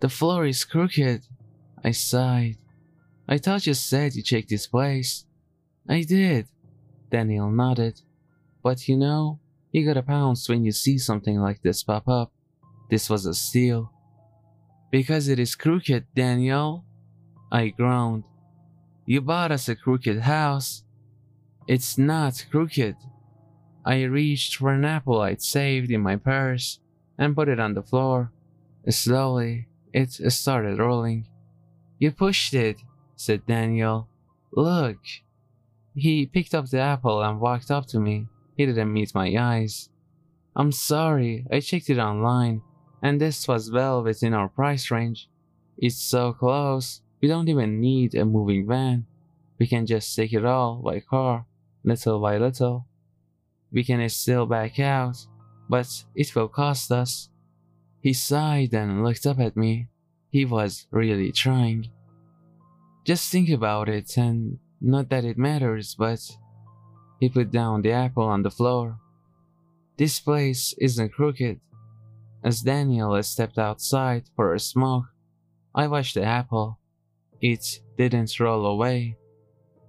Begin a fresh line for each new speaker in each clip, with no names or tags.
The floor is crooked. I sighed. I thought you said you checked this place. I did. Daniel nodded. But you know, you gotta pounce when you see something like this pop up. This was a steal. Because it is crooked, Daniel. I groaned. You bought us a crooked house. It's not crooked. I reached for an apple I'd saved in my purse and put it on the floor. Slowly, it started rolling. You pushed it, said Daniel. Look. He picked up the apple and walked up to me. He didn't meet my eyes. I'm sorry, I checked it online, and this was well within our price range. It's so close, we don't even need a moving van. We can just take it all by car, little by little. We can still back out, but it will cost us. He sighed and looked up at me. He was really trying. Just think about it, and not that it matters, but he put down the apple on the floor. This place isn't crooked. As Daniel stepped outside for a smoke, I watched the apple. It didn't roll away.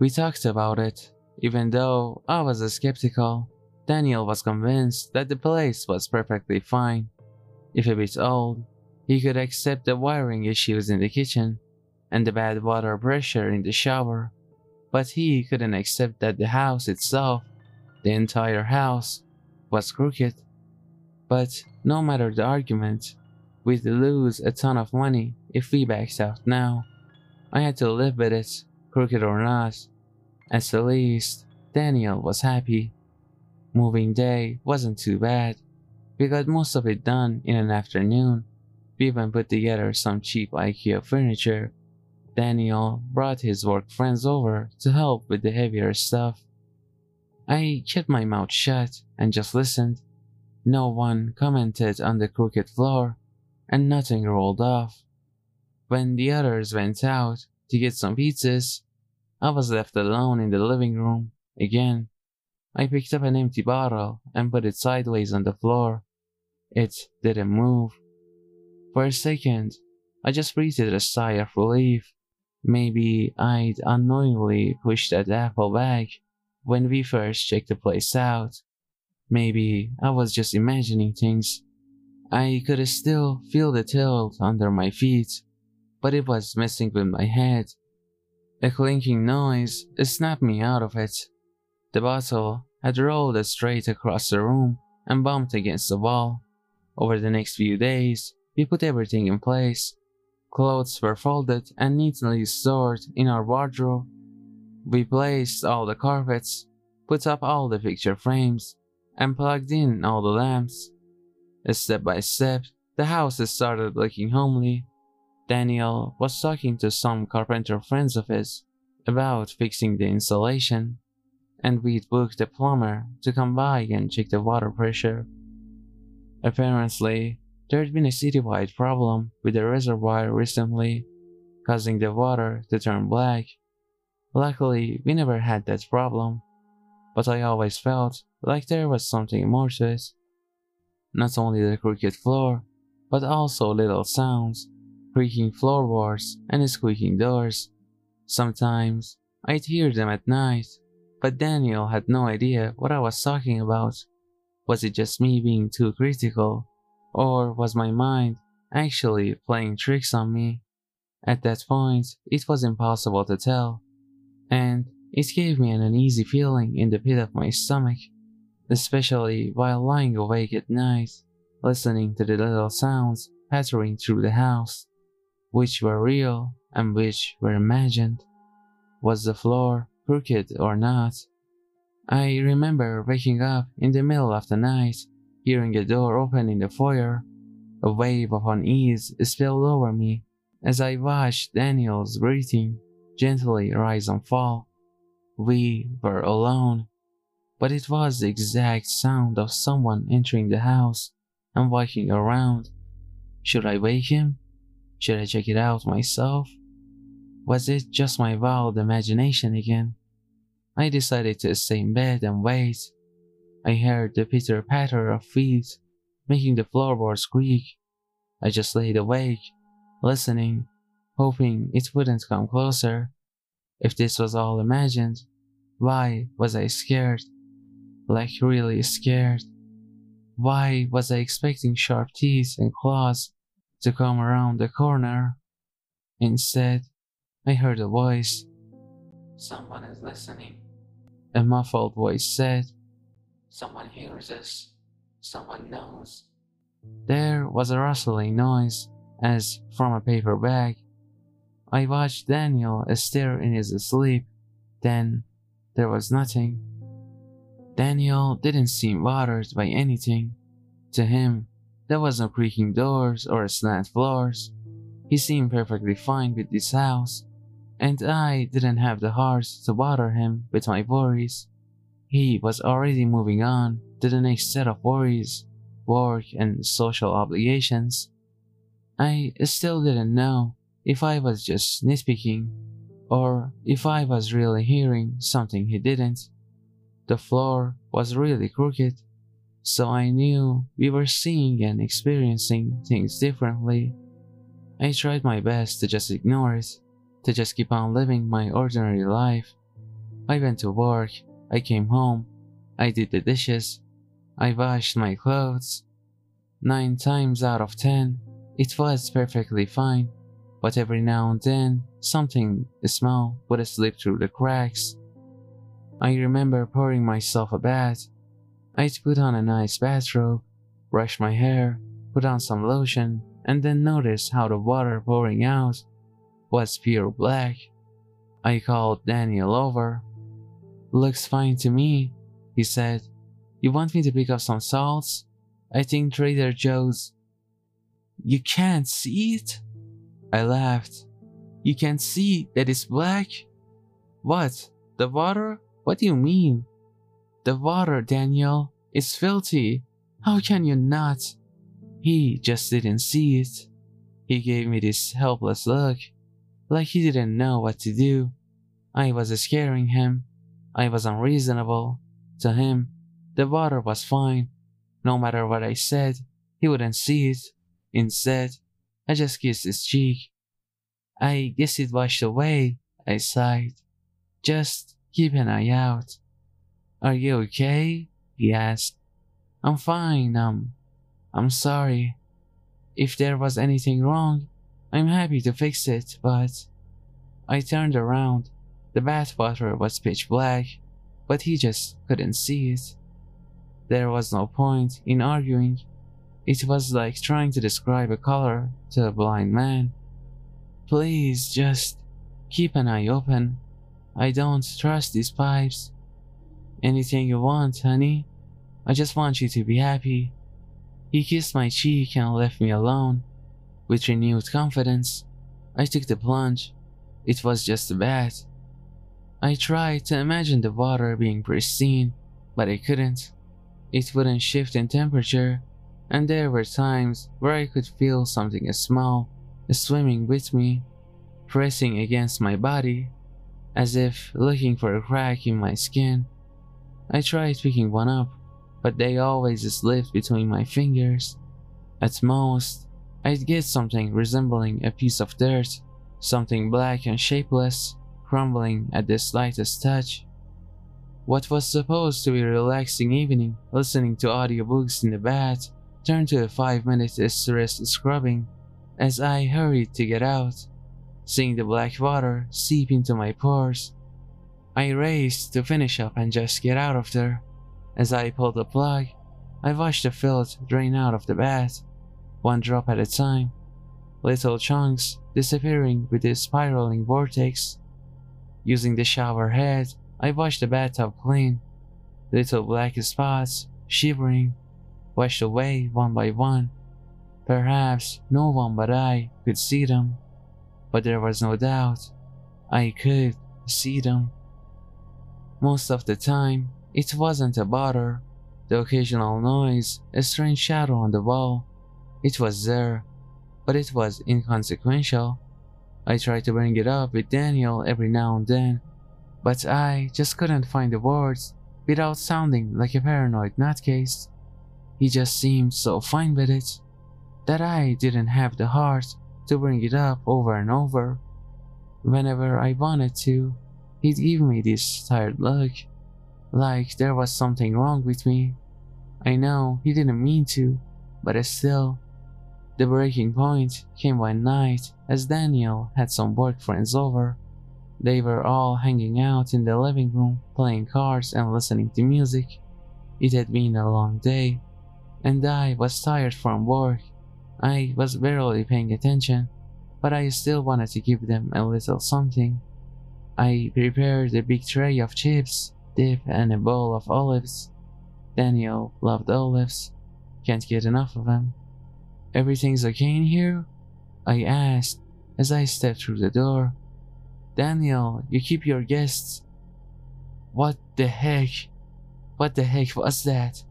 We talked about it, even though I was a skeptical. Daniel was convinced that the place was perfectly fine. If a bit old, he could accept the wiring issues in the kitchen and the bad water pressure in the shower, but he couldn't accept that the house itself, the entire house, was crooked. But no matter the argument, we'd lose a ton of money if we backed out now. I had to live with it, crooked or not. At the least, Daniel was happy. Moving day wasn't too bad. We got most of it done in an afternoon. We even put together some cheap IKEA furniture. Daniel brought his work friends over to help with the heavier stuff. I kept my mouth shut and just listened. No one commented on the crooked floor, and nothing rolled off. When the others went out to get some pizzas, I was left alone in the living room again. I picked up an empty bottle and put it sideways on the floor. It didn't move. For a second, I just breathed a sigh of relief. Maybe I'd unknowingly pushed that apple back when we first checked the place out. Maybe I was just imagining things. I could still feel the tilt under my feet, but it was messing with my head. A clinking noise snapped me out of it. The bottle had rolled straight across the room and bumped against the wall. Over the next few days, we put everything in place. Clothes were folded and neatly stored in our wardrobe. We placed all the carpets, put up all the picture frames, and plugged in all the lamps. Step by step, the house started looking homely. Daniel was talking to some carpenter friends of his about fixing the insulation and we'd booked a plumber to come by and check the water pressure. Apparently, there'd been a citywide problem with the reservoir recently, causing the water to turn black. Luckily, we never had that problem, but I always felt like there was something more to it. Not only the crooked floor, but also little sounds, creaking floorboards and squeaking doors. Sometimes I'd hear them at night but Daniel had no idea what I was talking about. Was it just me being too critical? Or was my mind actually playing tricks on me? At that point, it was impossible to tell. And it gave me an uneasy feeling in the pit of my stomach, especially while lying awake at night, listening to the little sounds pattering through the house, which were real and which were imagined. Was the floor crooked or not. I remember waking up in the middle of the night, hearing a door open in the foyer. A wave of unease spilled over me as I watched Daniel's breathing gently rise and fall. We were alone, but it was the exact sound of someone entering the house and walking around. Should I wake him? Should I check it out myself? Was it just my wild imagination again? I decided to stay in bed and wait. I heard the pitter patter of feet, making the floorboards creak. I just laid awake, listening, hoping it wouldn't come closer. If this was all imagined, why was I scared? Like really scared? Why was I expecting sharp teeth and claws to come around the corner? Instead, I heard a voice. Someone is listening. A muffled voice said, Someone hears us. Someone knows. There was a rustling noise, as from a paper bag. I watched Daniel stare in his sleep. Then there was nothing. Daniel didn't seem bothered by anything. To him, there was no creaking doors or slant floors. He seemed perfectly fine with this house, and I didn't have the heart to bother him with my worries. He was already moving on to the next set of worries, work and social obligations. I still didn't know if I was just nitpicking or if I was really hearing something he didn't. The floor was really crooked, so I knew we were seeing and experiencing things differently. I tried my best to just ignore it, to just keep on living my ordinary life. I went to work, I came home, I did the dishes, I washed my clothes. Nine times out of ten, it was perfectly fine, but every now and then, something small would slip through the cracks. I remember pouring myself a bath. I'd put on a nice bathrobe, brush my hair, put on some lotion, and then notice how the water pouring out was pure black. I called Daniel over. Looks fine to me, he said. You want me to pick up some salts? I think Trader Joe's. You can't see it? I laughed. You can't see that it's black? What? The water? What do you mean? The water, Daniel, is filthy. How can you not? He just didn't see it. He gave me this helpless look, like he didn't know what to do. I was scaring him. I was unreasonable. To him, the water was fine. No matter what I said, he wouldn't see it. Instead, I just kissed his cheek. I guess it washed away, I sighed. Just keep an eye out. Are you okay? he asked. I'm fine, um, I'm sorry. If there was anything wrong, I'm happy to fix it, but. I turned around. The bathwater was pitch black, but he just couldn't see it. There was no point in arguing. It was like trying to describe a color to a blind man. Please just keep an eye open. I don't trust these pipes. Anything you want, honey. I just want you to be happy. He kissed my cheek and left me alone. With renewed confidence, I took the plunge. It was just a bath. I tried to imagine the water being pristine, but I couldn't. It wouldn't shift in temperature, and there were times where I could feel something small swimming with me, pressing against my body, as if looking for a crack in my skin. I tried picking one up, but they always slipped between my fingers. At most, I'd get something resembling a piece of dirt, something black and shapeless, crumbling at the slightest touch. What was supposed to be a relaxing evening, listening to audiobooks in the bath, turned to a five minute stress scrubbing as I hurried to get out, seeing the black water seep into my pores. I raced to finish up and just get out of there. As I pulled the plug, I watched the filth drain out of the bath, one drop at a time, little chunks disappearing with the spiraling vortex. Using the shower head, I washed the bathtub clean, little black spots shivering, washed away one by one. Perhaps no one but I could see them, but there was no doubt I could see them. Most of the time, it wasn't a bother, the occasional noise, a strange shadow on the wall. It was there, but it was inconsequential. I tried to bring it up with Daniel every now and then, but I just couldn't find the words without sounding like a paranoid nutcase. He just seemed so fine with it that I didn't have the heart to bring it up over and over. Whenever I wanted to, he'd give me this tired look, like there was something wrong with me. I know he didn't mean to, but still. The breaking point came one night as Daniel had some work friends over. They were all hanging out in the living room, playing cards and listening to music. It had been a long day, and I was tired from work. I was barely paying attention, but I still wanted to give them a little something. I prepared a big tray of chips, dip, and a bowl of olives. Daniel loved olives. Can't get enough of them. Everything's okay in here? I asked as I stepped through the door. Daniel, you keep your guests. What the heck? What the heck was that?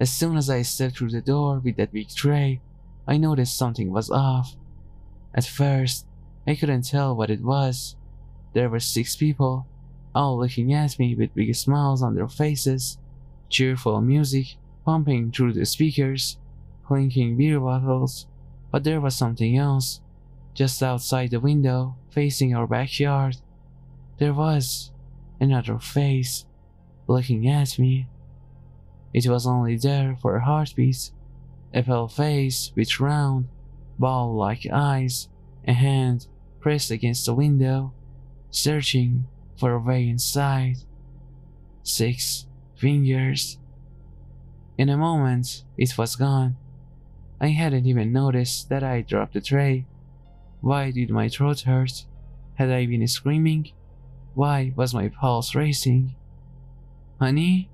As soon as I stepped through the door with that big tray, I noticed something was off. At first, I couldn't tell what it was. There were six people, all looking at me with big smiles on their faces, cheerful music pumping through the speakers, clinking beer bottles, but there was something else. Just outside the window, facing our backyard, there was another face looking at me. It was only there for a heartbeat, a pale face with round, ball like eyes, a hand pressed against the window, searching for a way inside. Six fingers. In a moment, it was gone. I hadn't even noticed that I dropped the tray. Why did my throat hurt? Had I been screaming? Why was my pulse racing? Honey?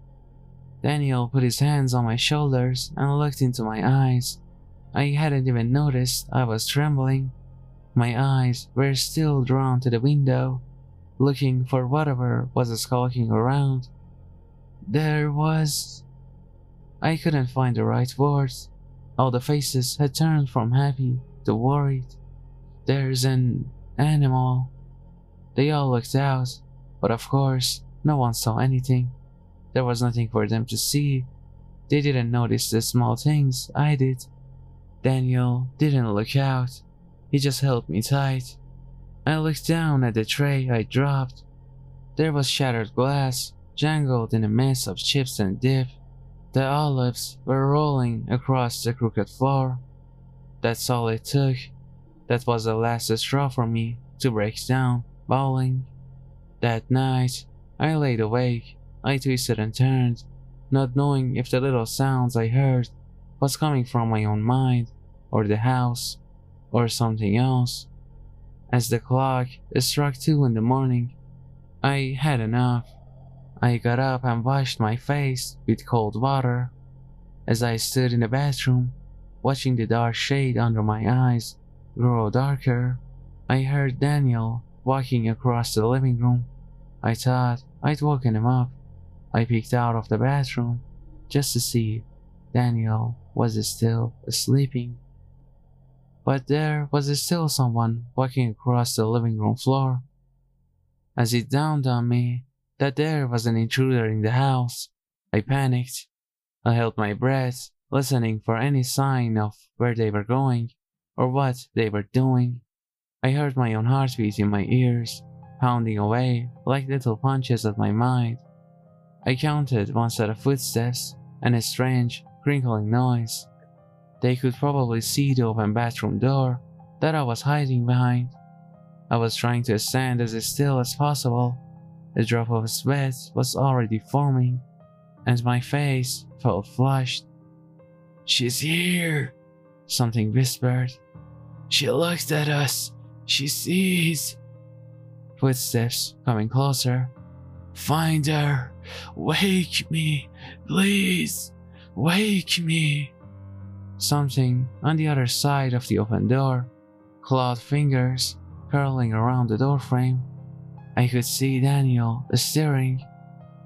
Daniel put his hands on my shoulders and looked into my eyes. I hadn't even noticed I was trembling. My eyes were still drawn to the window, looking for whatever was skulking around. There was. I couldn't find the right words. All the faces had turned from happy to worried. There's an animal. They all looked out, but of course, no one saw anything. There was nothing for them to see. They didn't notice the small things I did. Daniel didn't look out. He just held me tight. I looked down at the tray I dropped. There was shattered glass, jangled in a mess of chips and dip. The olives were rolling across the crooked floor. That's all it took. That was the last straw for me to break down, bawling. That night, I laid awake. I twisted and turned, not knowing if the little sounds I heard was coming from my own mind, or the house, or something else. As the clock struck two in the morning, I had enough. I got up and washed my face with cold water. As I stood in the bathroom, watching the dark shade under my eyes grow darker, I heard Daniel walking across the living room. I thought I'd woken him up. I peeked out of the bathroom just to see Daniel was still sleeping. But there was still someone walking across the living room floor. As it dawned on me that there was an intruder in the house, I panicked. I held my breath, listening for any sign of where they were going or what they were doing. I heard my own heartbeat in my ears, pounding away like little punches at my mind. I counted one set of footsteps and a strange, crinkling noise. They could probably see the open bathroom door that I was hiding behind. I was trying to stand as still as possible. A drop of sweat was already forming, and my face felt flushed. She's here, something whispered. She looks at us. She sees. Footsteps coming closer. Find her. Wake me. Please. Wake me. Something on the other side of the open door. Clawed fingers curling around the doorframe. I could see Daniel staring.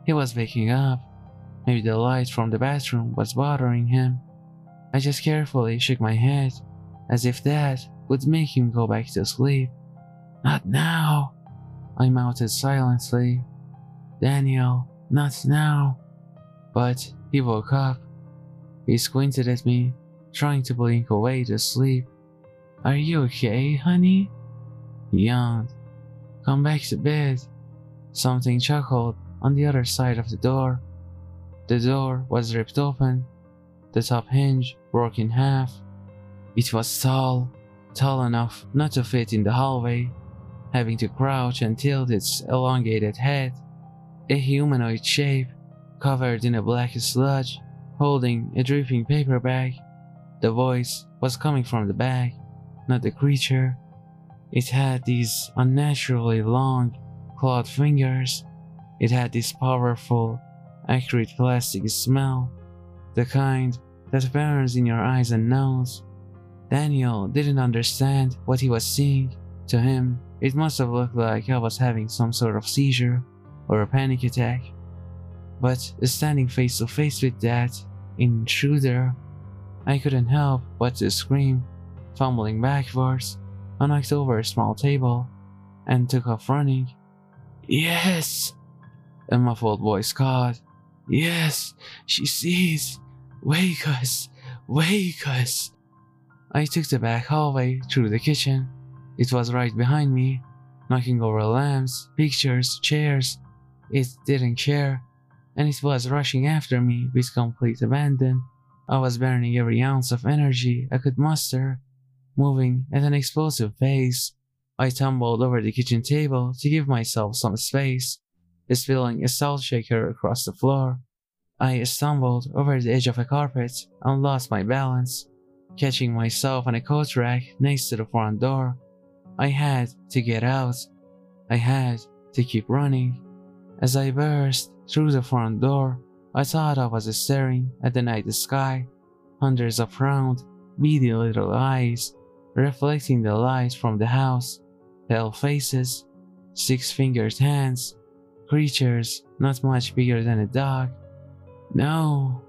He was waking up. Maybe the light from the bathroom was bothering him. I just carefully shook my head as if that would make him go back to sleep. Not now, I mouted silently. Daniel, not now. But he woke up. He squinted at me, trying to blink away the sleep. Are you okay, honey? He yawned. Come back to bed. Something chuckled on the other side of the door. The door was ripped open, the top hinge broke in half. It was tall, tall enough not to fit in the hallway, having to crouch and tilt its elongated head. A humanoid shape, covered in a black sludge, holding a dripping paper bag. The voice was coming from the bag, not the creature. It had these unnaturally long, clawed fingers. It had this powerful, acrid plastic smell, the kind that burns in your eyes and nose. Daniel didn't understand what he was seeing. To him, it must have looked like I was having some sort of seizure or a panic attack. But standing face to face with that intruder, I couldn't help but to scream, fumbling backwards. I knocked over a small table and took off running. Yes! A muffled voice called. Yes, she sees. Wake us! Wake us! I took the back hallway through the kitchen. It was right behind me, knocking over lamps, pictures, chairs. It didn't care, and it was rushing after me with complete abandon. I was burning every ounce of energy I could muster, moving at an explosive pace. I tumbled over the kitchen table to give myself some space, spilling a salt shaker across the floor. I stumbled over the edge of a carpet and lost my balance, catching myself on a coat rack next to the front door. I had to get out. I had to keep running. As I burst through the front door, I thought I was staring at the night sky, hundreds of round, beady little eyes reflecting the light from the house, pale faces, six fingered hands, creatures not much bigger than a dog, no,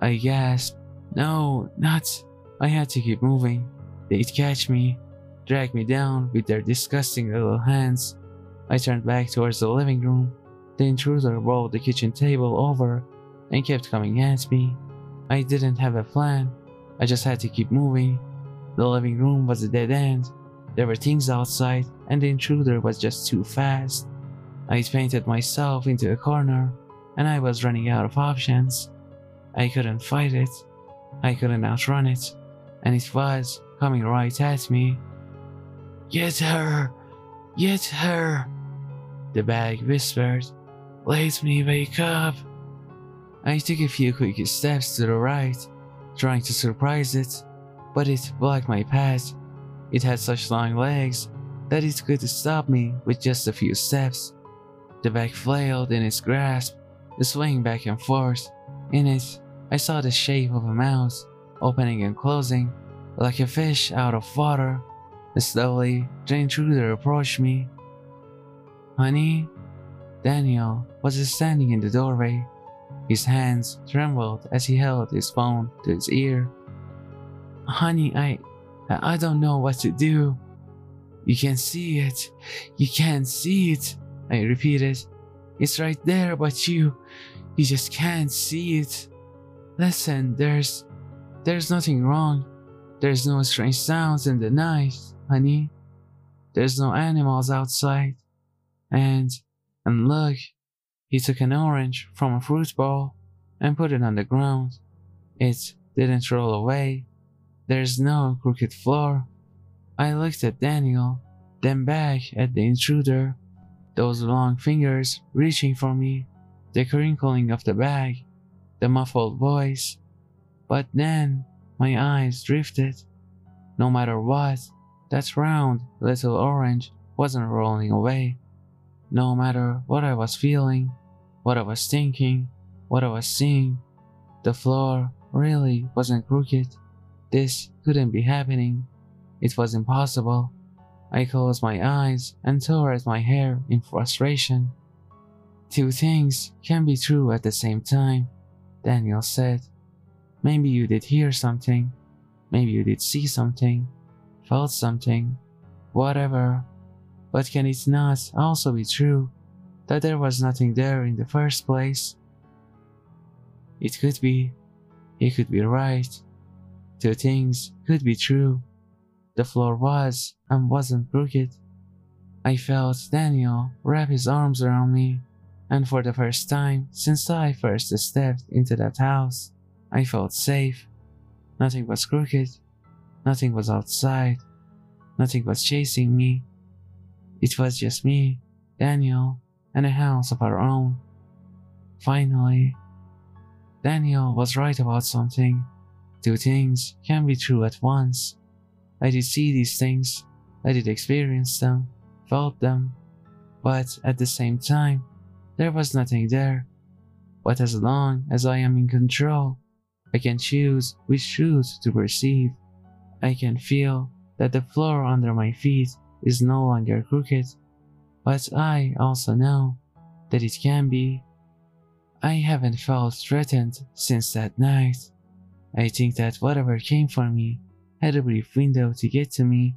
I gasped. No, not. I had to keep moving. They'd catch me, drag me down with their disgusting little hands. I turned back towards the living room. The intruder rolled the kitchen table over and kept coming at me. I didn't have a plan. I just had to keep moving. The living room was a dead end. There were things outside, and the intruder was just too fast. I painted myself into a corner and I was running out of options. I couldn't fight it, I couldn't outrun it, and it was coming right at me. Get her! Get her! The bag whispered. Let me wake up. I took a few quick steps to the right, trying to surprise it, but it blocked my path. It had such long legs that it could stop me with just a few steps. The bag flailed in its grasp, swaying back and forth. In it, I saw the shape of a mouth, opening and closing, like a fish out of water. Slowly, the intruder approached me. Honey? Daniel was standing in the doorway. His hands trembled as he held his phone to his ear. Honey, I. I don't know what to do. You can see it. You can see it, I repeated. It's right there, but you. You just can't see it. Listen, there's. There's nothing wrong. There's no strange sounds in the night, honey. There's no animals outside. And. And look, he took an orange from a fruit bowl and put it on the ground. It didn't roll away. There's no crooked floor. I looked at Daniel, then back at the intruder those long fingers reaching for me, the crinkling of the bag, the muffled voice. But then my eyes drifted. No matter what, that round little orange wasn't rolling away. No matter what I was feeling, what I was thinking, what I was seeing, the floor really wasn't crooked. This couldn't be happening. It was impossible. I closed my eyes and tore at my hair in frustration. Two things can be true at the same time, Daniel said. Maybe you did hear something. Maybe you did see something, felt something, whatever. But can it not also be true that there was nothing there in the first place? It could be. He could be right. Two things could be true. the floor was and wasn't crooked. I felt Daniel wrap his arms around me, and for the first time since I first stepped into that house, I felt safe. Nothing was crooked, nothing was outside, nothing was chasing me. It was just me, Daniel, and a house of our own. Finally, Daniel was right about something. Two things can be true at once. I did see these things, I did experience them, felt them, but at the same time, there was nothing there. But as long as I am in control, I can choose which truth to perceive. I can feel that the floor under my feet is no longer crooked, but I also know that it can be. I haven't felt threatened since that night. I think that whatever came for me had a brief window to get to me,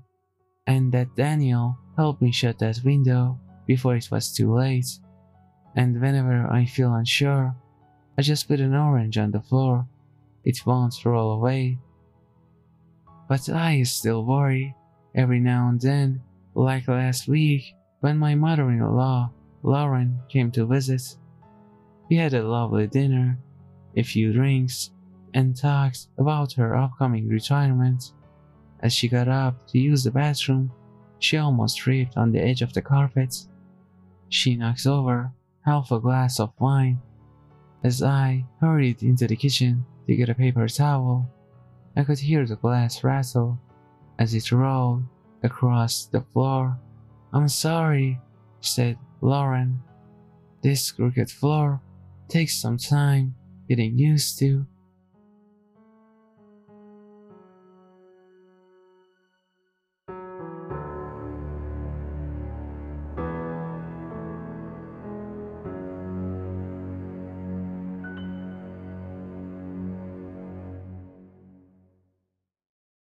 and that Daniel helped me shut that window before it was too late. And whenever I feel unsure, I just put an orange on the floor. It won't roll away. But I still worry every now and then, like last week when my mother in law, Lauren, came to visit. We had a lovely dinner, a few drinks, and talked about her upcoming retirement. As she got up to use the bathroom, she almost tripped on the edge of the carpet. She knocked over half a glass of wine. As I hurried into the kitchen to get a paper towel, I could hear the glass rattle as it rolled across the floor. I'm sorry, said Lauren. This crooked floor takes some time getting used to.